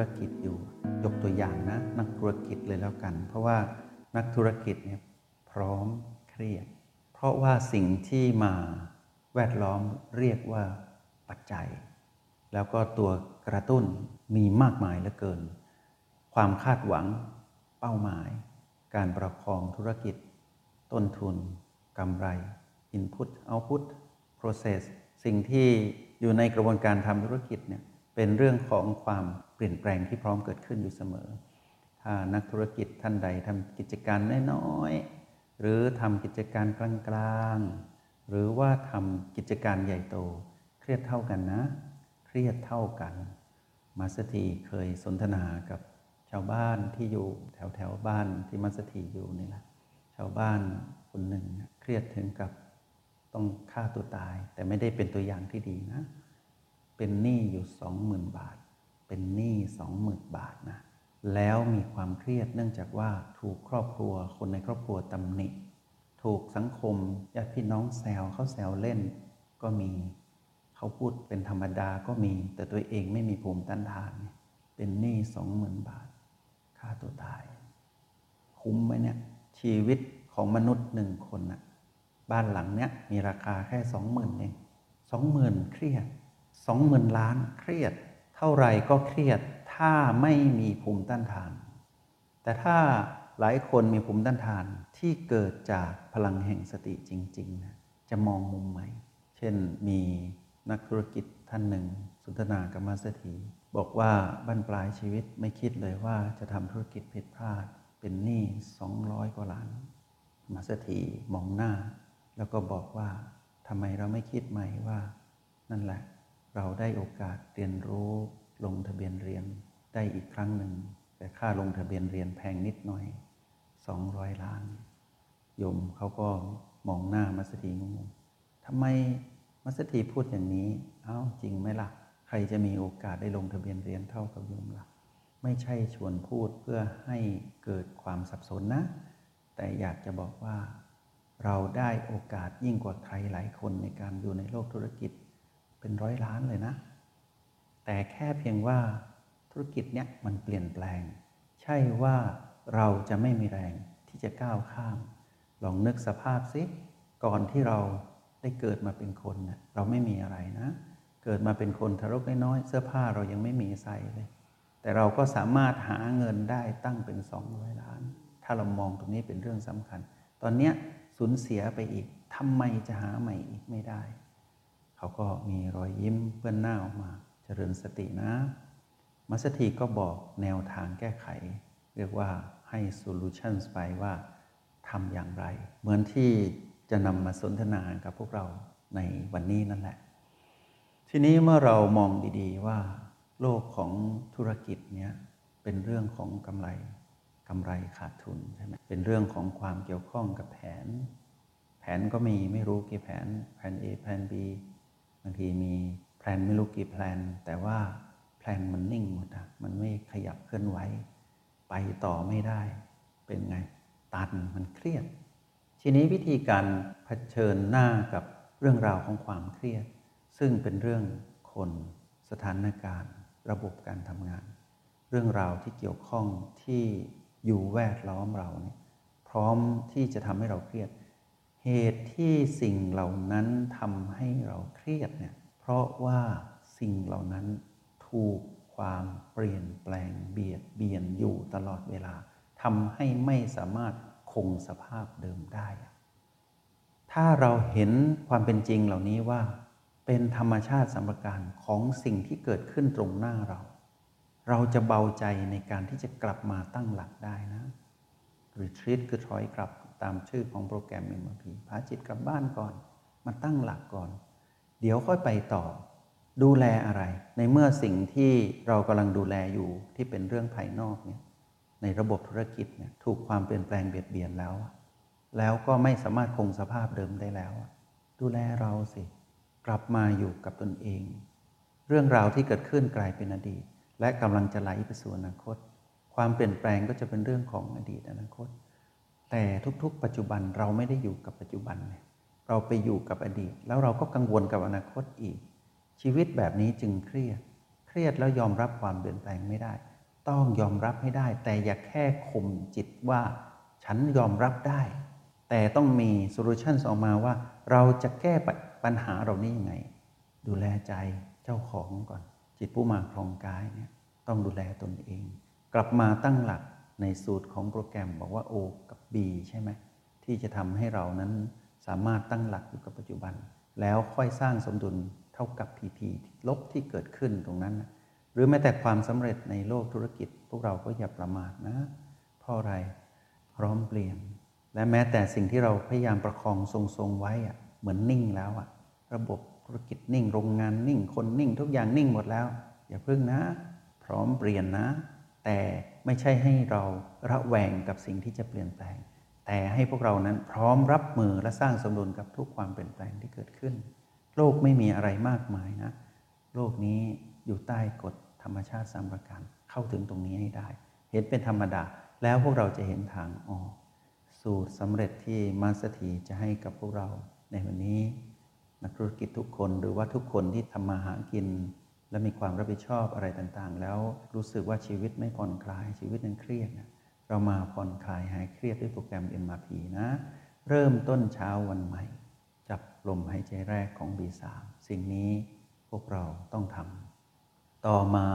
รกิจอยู่ยกตัวอย่างนะ นักธุรกิจเลยแล้วกัน เพราะว่านักธุรกิจเนี่ยพร้อมเครียด เพราะว่าสิ่งที่มาแวดล้อมเรียกว่าปัจจัย แล้วก็ตัวกระตุ้นมีมากมายเหลือเกิน ความคาดหวังเป้าหมาย การประคองธุรกิจ ต้นทุนกำไร Input Output Process สิ่งที่อยู่ในกระบวนการทำธุรกิจเนี่ยเป็นเรื่องของความ เปลี่ยนแปลงที่พร้อมเกิดขึ้นอยู่เสมอ ถ้านักธุรกิจท่านใดทำกิจการน้อยๆหรือทำกิจการกลางๆ หรือว่าทำกิจการใหญ่โต เครียดเท่ากันนะ เครียดเท่ากัน มาสถีเคยสนทนากับชาวบ้านที่อยู่แถวแถวบ้านที่มัสถีอยู่นี่แหละชาวบ้านคนหนึ่งเครียดถึงกับต้องฆ่าตัวตาย แต่ไม่ได้เป็นตัวอย่างที่ดีนะ เป็นหนี้อยู่สองหมื่นบาท เป็นหนี้สองหมื่นบาทนะแล้วมีความเครียดเนื่องจากว่าถูกครอบครัวคนในครอบครัวตำหนิ ถูกสังคมญาติพี่น้องแซวเขาแซวเล่นก็มีเขาพูดเป็นธรรมดาก็มี แต่ตัวเองไม่มีภูมิต้านทาน เป็นหนี้สองหมื่นบาทฆ่าตัวตาย คุ้มไหมเนี่ยชีวิตของมนุษย์หนึ่งคนนะบ้านหลังเนี้ยมีราคาแค่สองหมื่นเองสองหมื่นเครียดสองหมื่นล้านเครียด เท่าไรก็เครียดถ้าไม่มีภูมิต้านทาน แต่ถ้าหลายคนมีภูมิต้านทานที่เกิดจากพลังแห่งสติจริงๆนะจะมองมุมใหม่ เช่นมีนักธุรกิจท่านหนึ่ง สุนทนากับมาสถีบอกว่าบั้นปลายชีวิตไม่คิดเลยว่าจะทำธุรกิจผิดพลาด เป็นหนี้ 200 กว่าล้าน มาสถีมองหน้า แล้วก็บอกว่าทำไมเราไม่คิดใหม่ว่านั่นแหละ เราได้โอกาสเรียนรู้ลงทะเบียนเรียนได้อีกครั้งหนึ่ง แต่ค่าลงทะเบียนเรียนแพงนิดหน่อย 200 ล้านโยมเขาก็มองหน้ามัสถีงงทำไมมัสถีพูดอย่างนี้ เอ้าจริงไหมล่ะ ใครจะมีโอกาสได้ลงทะเบียนเรียนเท่ากับโยมล่ะ ไม่ใช่ชวนพูดเพื่อให้เกิดความสับสนนะ แต่อยากจะบอกว่า เราได้โอกาสยิ่งกว่าใครหลายคนในการอยู่ในโลกธุรกิจ เป็นร้อยล้านเลยนะ แต่แค่เพียงว่าธุรกิจเนี้ยมันเปลี่ยนแปลง ใช่ว่าเราจะไม่มีแรงที่จะก้าวข้าม ลองนึกสภาพสิก่อนที่เราได้เกิดมาเป็นคนเน่ยเราไม่มีอะไรนะ เกิดมาเป็นคนทารกน้อยเสื้อผ้าเรายังไม่มีใส่เลย แต่เราก็สามารถหาเงินได้ตั้งเป็น200ล้าน ถ้าเรามองตรงนี้เป็นเรื่องสำคัญ ตอนเนี้ยสูญเสียไปอีกทำไมจะหาใหม่อีกไม่ได้ เขาก็มีรอยยิ้มเปื้อนหน้าออกมาเจริญสตินะ มัสถีก็บอกแนวทางแก้ไข เรียกว่าให้โซลูชันไปว่าทำอย่างไร เหมือนที่จะนำมาสนทนากับพวกเราในวันนี้นั่นแหละ ทีนี้เมื่อเรามองดีๆว่า โลกของธุรกิจเนี้ยเป็นเรื่องของกำไรกำไรขาดทุนใช่ไหมเป็นเรื่องของความเกี่ยวข้องกับแผน แผนก็มีไม่รู้กี่แผน แผน A แผน B างทีมีแผนไม่รู้กี่แผนแต่ว่าแผนมันนิ่งหมดอะมันไม่ขยับเคลื่อนไหวไปต่อไม่ได้ เป็นไง ตันมันเครียด ทีนี้วิธีการเผชิญหน้ากับเรื่องราวของความเครียด ซึ่งเป็นเรื่องคนสถานการณ์ ระบบการทำงาน เรื่องราวที่เกี่ยวข้องที่อยู่แวดล้อมเราเนี่ยพร้อมที่จะทำให้เราเครียด เหตุที่สิ่งเหล่านั้นทำให้เราเครียดเนี่ยเพราะว่าสิ่งเหล่านั้นถูกความเปลี่ยนแปลงเบียดเบียนอยู่ตลอดเวลาทำให้ไม่สามารถคงสภาพเดิมได้ ถ้าเราเห็นความเป็นจริงเหล่านี้ว่า เป็นธรรมชาติสัมปการของสิ่งที่เกิดขึ้นตรงหน้าเรา เราจะเบาใจในการที่จะกลับมาตั้งหลักได้นะ Retreat คือถอยกลับ ตามชื่อของโปรแกรม MRP พาจิตกลับบ้านก่อน มาตั้งหลักก่อน เดี๋ยวค่อยไปต่อ ดูแลอะไร ในเมื่อสิ่งที่เรากำลังดูแลอยู่ที่เป็นเรื่องภายนอกเนี่ยในระบบธุรกิจเนี่ยถูกความเปลี่ยนแปลงเบียดเบียนแล้ว แล้วก็ไม่สามารถคงสภาพเดิมได้แล้ว ดูแลเราสิ กลับมาอยู่กับตนเอง เรื่องราวที่เกิดขึ้นกลายเป็นอดีต และกำลังจะไหลไปสู่อนาคต ความเปลี่ยนแปลงก็จะเป็นเรื่องของอดีตอนาคต แต่ทุกๆ ปัจจุบันเราไม่ได้อยู่กับปัจจุบันเนี่ยเราไปอยู่กับอดีต แล้วเราก็กังวลกับอนาคตอีก ชีวิตแบบนี้จึงเครียด เครียดแล้วยอมรับความเปลี่ยนแปลงไม่ได้ ต้องยอมรับให้ได้ แต่อย่าแค่ข่มจิตว่า ฉันยอมรับได้ แต่ต้องมีโซลูชันออกมาว่า เราจะแก้ปัญหาเรานี้ยังไง ดูแลใจเจ้าของก่อน จิตผู้มาครองกายเนี่ยต้องดูแลตนเอง กลับมาตั้งหลัก ในสูตรของโปรแกรมบอกว่า O กับ B ใช่ไหมที่จะทำให้เรานั้นสามารถตั้งหลักอยู่กับปัจจุบัน แล้วค่อยสร้างสมดุลเท่ากับ PP ลบที่เกิดขึ้นตรงนั้นหรือแม้แต่ความสำเร็จในโลกธุรกิจ พวกเราก็อย่าประมาทนะเพราะอะไรพร้อมเปลี่ยน และแม้แต่สิ่งที่เราพยายามประคองทรงๆไว้อะเหมือนนิ่งแล้วอะระบบธุรกิจนิ่งโรงงานนิ่งคนนิ่งทุกอย่างนิ่งหมดแล้ว อย่าพึ่งนะ พร้อมเปลี่ยนนะ แต่ไม่ใช่ให้เราระแวงกับสิ่งที่จะเปลี่ยนแปลง แต่ให้พวกเรานั้นพร้อมรับมือและสร้างสมดุลกับทุกความเปลี่ยนแปลงที่เกิดขึ้น โลกไม่มีอะไรมากมายนะ โลกนี้อยู่ใต้กฎธรรมชาติสามประการเข้าถึงตรงนี้ให้ได้ เห็นเป็นธรรมดา แล้วพวกเราจะเห็นทางออกสูตรสำเร็จที่มาสถีจะให้กับพวกเราในวันนี้ นักธุรกิจทุกคนหรือว่าทุกคนที่ทำมาหากิน และมีความรับผิดชอบอะไรต่างๆ แล้วรู้สึกว่าชีวิตไม่ผ่อนคลายชีวิตนั้นเครียดนะเรามาผ่อนคลายหายเครียดด้วยโปรแกรม MRP นะ เริ่มต้นเช้าวันใหม่ จับลมหายใจแรกของ B3 สิ่งนี้พวกเราต้องทำต่อมา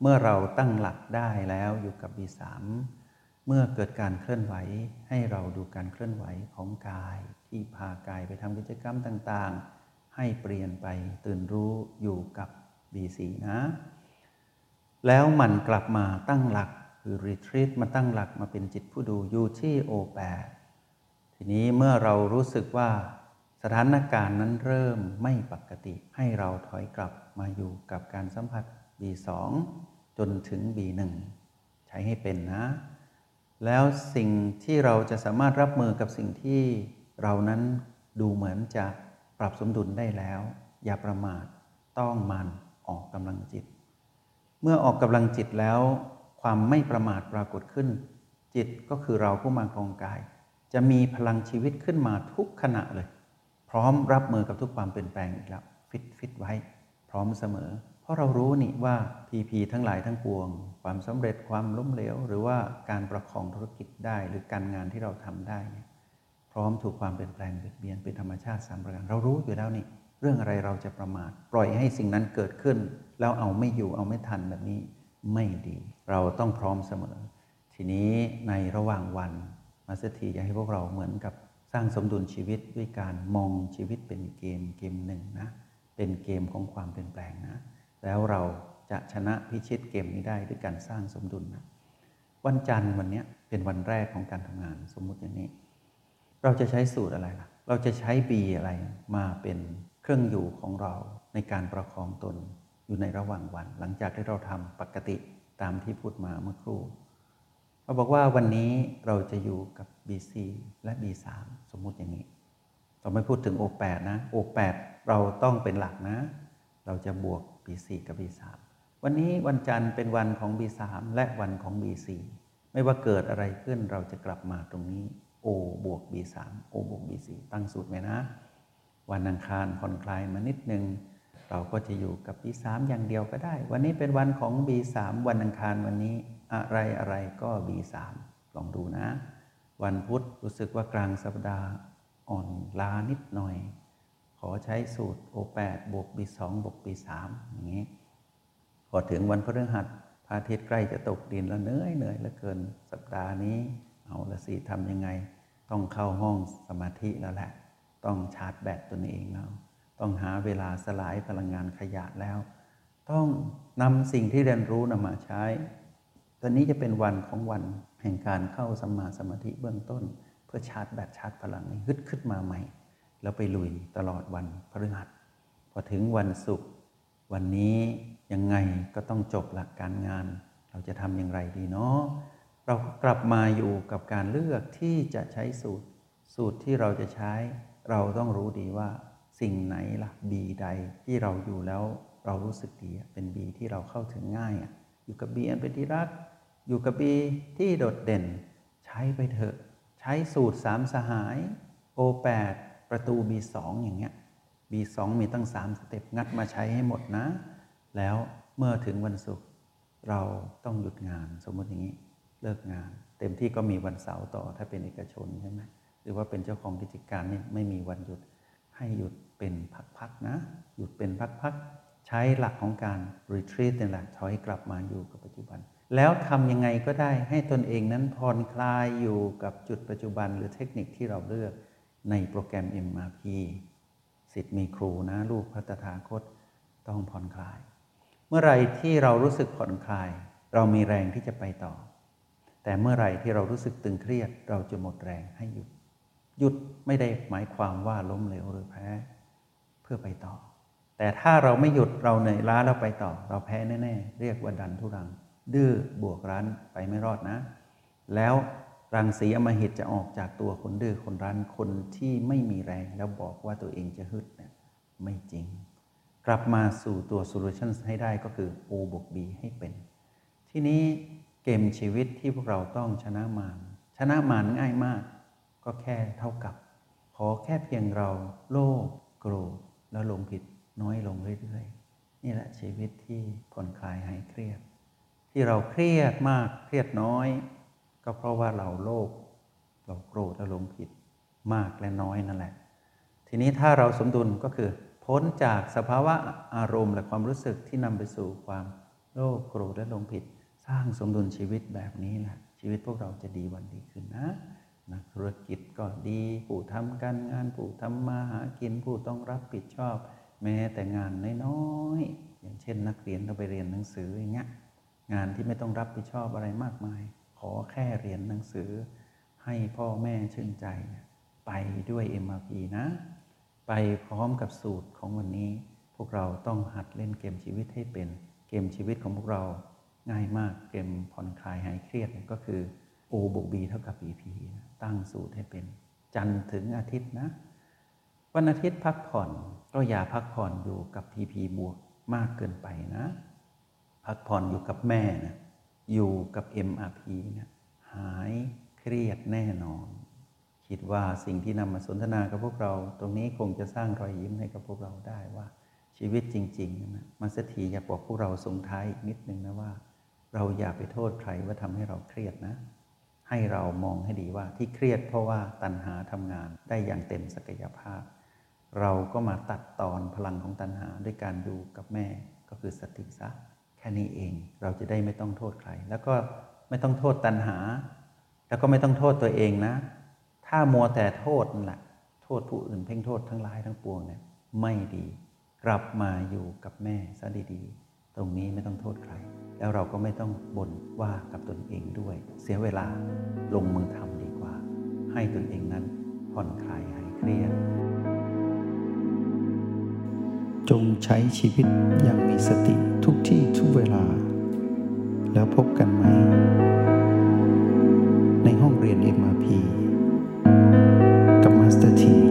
เมื่อเราตั้งหลักได้แล้วอยู่กับ B3 เมื่อเกิดการเคลื่อนไหวให้เราดูการเคลื่อนไหวของกาย ที่พากายไปทำกิจกรรมต่างๆ ให้เปลี่ยนไปตื่นรู้อยู่กับ B4 นะ แล้วมันกลับมาตั้งหลักคือรีทรีตมาตั้งหลักมาเป็นจิตผู้ดูอยู่ที่ O8 ทีนี้เมื่อเรารู้สึกว่าสถานการณ์นั้นเริ่มไม่ปกติ ให้เราถอยกลับมาอยู่กับการสัมผัส B2 จนถึง B1 ใช้ให้เป็นนะ แล้วสิ่งที่เราจะสามารถรับมือกับสิ่งที่เรานั้นดูเหมือนจะปรับสมดุลได้แล้ว อย่าประมาทต้องมัน ออกกำลังจิต เมื่อออกกำลังจิตแล้ว ความไม่ประมาทปรากฏขึ้น จิตก็คือเราผู้มาครองกาย จะมีพลังชีวิตขึ้นมาทุกขณะเลย พร้อมรับมือกับทุกความเปลี่ยนแปลงอีกแล้วฟิตฟิตไว้ พร้อมเสมอ เพราะเรารู้นี่ว่า PP ทั้งหลายทั้งปวง ความสำเร็จความล้มเหลว หรือว่าการประคองธุรกิจได้หรือการงานที่เราทำได้เนี่ยพร้อมถูกความเปลี่ยนแปลงเบียดเบียนเป็นธรรมชาติสามประการเรารู้อยู่แล้วนี่ เรื่องอะไรเราจะประมาท ปล่อยให้สิ่งนั้นเกิดขึ้น แล้วเอาไม่อยู่เอาไม่ทันแบบนี้ไม่ดี เราต้องพร้อมเสมอ ทีนี้ในระหว่างวันมาสถีอยากให้พวกเราเหมือนกับสร้างสมดุลชีวิตด้วยการมองชีวิตเป็นเกมเกมหนึ่งนะ เป็นเกมของความเปลี่ยนแปลงนะ แล้วเราจะชนะพิชิตเกมนี้ได้ด้วยการสร้างสมดุลนะวันจันทร์วันนี้เป็นวันแรกของการทำงานสมมุติอย่างนี้ เราจะใช้สูตรอะไรล่ะ เราจะใช้ B อะไรมาเป็น เครื่องอยู่ของเราในการประคองตนอยู่ในระหว่างวัน หลังจากที่เราทำปกติตามที่พูดมาเมื่อครู่เราบอกว่าวันนี้เราจะอยู่กับ B4 และ B3 สมมุติอย่างนี้ เราไม่พูดถึง O8 นะ O8 เราต้องเป็นหลักนะ เราจะบวก B4 กับ B3 วันนี้วันจันทร์เป็นวันของ B3 และวันของ B4 ไม่ว่าเกิดอะไรขึ้นเราจะกลับมาตรงนี้ O บวก B3 O บวก B4 ตั้งสูตรไหมนะ วันอังคารผ่อนคลายมานิดนึง เราก็จะอยู่กับ B3 อย่างเดียวก็ได้ วันนี้เป็นวันของ B3 วันอังคารวันนี้อะไรอะไรก็ B3 ลองดูนะ วันพุธรู้สึกว่ากลางสัปดาห์อ่อนล้านิดหน่อย ขอใช้สูตร O8 บวก B2 บวก B3 อย่างนี้ พอถึงวันพฤหัสพระอาทิตย์ใกล้จะตกดินแล้วเหนื่อยเหนื่อยเหลือเกินสัปดาห์นี้ เอาละสิทำยังไง ต้องเข้าห้องสมาธิแล้วแหละ ต้องชาร์จแบตตนเองแล้ว ต้องหาเวลาสลายพลังงานขยะแล้ว ต้องนำสิ่งที่เรียนรู้นำมาใช้ ตอนนี้จะเป็นวันของวันแห่งการเข้าสมมาสมาธิเบื้องต้น เพื่อชาร์จแบตชาร์จพลังนี้ฮึดขึ้นมาใหม่ แล้วไปลุยตลอดวันพฤหัสพอถึงวันศุกร์วันนี้ยังไงก็ต้องจบหลักการงาน เราจะทำอย่างไรดีเนาะเรากลับมาอยู่กับการเลือกที่จะใช้สูตร สูตรที่เราจะใช้เราต้องรู้ดีว่าสิ่งไหนล่ะบีใดที่เราอยู่แล้วเรารู้สึกดีเป็นบีที่เราเข้าถึงง่ายอยู่กับบีอันเป็นที่รัก อยู่กับบีที่โดดเด่น ใช้ไปเถอะ ใช้สูตรสามสหาย O8 ประตู B2 อย่างเงี้ย B2 มีตั้ง 3 สเต็ปงัดมาใช้ให้หมดนะ แล้วเมื่อถึงวันศุกร์เราต้องหยุดงานสมมติอย่างนี้ เลิกงาน เต็มที่ก็มีวันเสาร์ต่อถ้าเป็นเอกชนใช่ไหม หรือว่าเป็นเจ้าของกิจการเนี่ยไม่มีวันหยุด ให้หยุดเป็นพักๆนะ หยุดเป็นพักๆ ใช้หลักของการ retreat นี่แหละถอยกลับมาอยู่กับปัจจุบัน แล้วทำยังไงก็ได้ให้ตนเองนั้นผ่อนคลายอยู่กับจุดปัจจุบัน หรือเทคนิคที่เราเลือกในโปรแกรม MRP สิทธิ์มีครูนะลูกพัฒถาคตต้องผ่อนคลาย เมื่อไรที่เรารู้สึกผ่อนคลาย เรามีแรงที่จะไปต่อ แต่เมื่อไรที่เรารู้สึกตึงเครียด เราจะหมดแรงให้หยุด หยุดไม่ได้หมายความว่าล้มเหลวหรือแพ้ เพื่อไปต่อ แต่ถ้าเราไม่หยุดเราเหนื่อยล้าแล้วไปต่อ เราแพ้แน่ๆ เรียกว่าดันทุรัง ดื้อบวกรั้นไปไม่รอดนะ แล้วรังสีอมหิตจะออกจากตัวคนดื้อคนรั้นคนที่ไม่มีแรง แล้วบอกว่าตัวเองจะฮึดเนี่ยไม่จริง กลับมาสู่ตัวโซลูชันให้ได้ก็คือ O บวก B ให้เป็น ที่นี้เกมชีวิตที่พวกเราต้องชนะมารชนะมารง่ายมาก ก็แค่เท่ากับ ขอแค่เพียงเราโลภโกรธแล้วลงผิดน้อยลงเรื่อยๆ นี่แหละชีวิตที่ผ่อนคลายหายเครียด ที่เราเครียดมากเครียดน้อย ก็เพราะว่าเราโลภเราโกรธแล้วลงผิดมากและน้อยนั่นแหละ ทีนี้ถ้าเราสมดุลก็คือ พ้นจากสภาวะอารมณ์และความรู้สึกที่นำไปสู่ความโลภโกรธและลงผิด สร้างสมดุลชีวิตแบบนี้แหละชีวิตพวกเราจะดีวันดีขึ้นนะ นักธุรกิจก็ดี ผู้ทำการงาน ผู้ทำมาหากิน ผู้ต้องรับผิดชอบ แม้แต่งานน้อยๆอย่างเช่น นักเรียนเราไปเรียนหนังสืออย่างเงี้ยงานที่ไม่ต้องรับผิดชอบอะไรมากมาย ขอแค่เรียนหนังสือ ให้พ่อแม่ชื่นใจ ไปด้วย MRP นะ ไปพร้อมกับสูตรของวันนี้ พวกเราต้องหัดเล่นเกมชีวิตให้เป็น เกมชีวิตของพวกเราง่ายมากเกมผ่อนคลายหายเครียดก็คือ O บวก B เท่ากับ BP ตั้งสูตรให้เป็น จันทร์ถึงอาทิตย์นะ วันอาทิตย์พักผ่อนก็อย่าพักผ่อนอยู่กับ PP บวกมากเกินไปนะ พักผ่อนอยู่กับแม่นะอยู่กับ MRP นะหายเครียดแน่นอน คิดว่าสิ่งที่นำมาสนทนากับพวกเรา ตรงนี้คงจะสร้างรอยยิ้มให้กับพวกเราได้ว่า ชีวิตจริงๆนะมาสถีอยากบอกพวกเราส่งท้ายอีกนิดนึงนะว่า เราอย่าไปโทษใครว่าทำให้เราเครียดนะ ให้เรามองให้ดีว่าที่เครียดเพราะว่าตัณหาทำงานได้อย่างเต็มศักยภาพ เราก็มาตัดตอนพลังของตัณหาด้วยการอยู่กับแม่ก็คือสติซะแค่นี้เองเราจะได้ไม่ต้องโทษใคร แล้วก็ไม่ต้องโทษตัณหา แล้วก็ไม่ต้องโทษตัวเองนะ ถ้ามัวแต่โทษนั่นแหละโทษผู้อื่นเพ่งโทษทั้งหลายทั้งปวงเนี่ยไม่ดี กลับมาอยู่กับแม่ซะดีๆ ตรงนี้ไม่ต้องโทษใคร แล้วเราก็ไม่ต้องบ่นว่ากับตนเองด้วย เสียเวลาลงมือทำดีกว่า ให้ตนเองนั้นผ่อนคลายหายเครียด จงใช้ชีวิตอย่างมีสติทุกที่ทุกเวลา แล้วพบกันใหม่ ในห้องเรียน MRP กับมาสเตอร์ที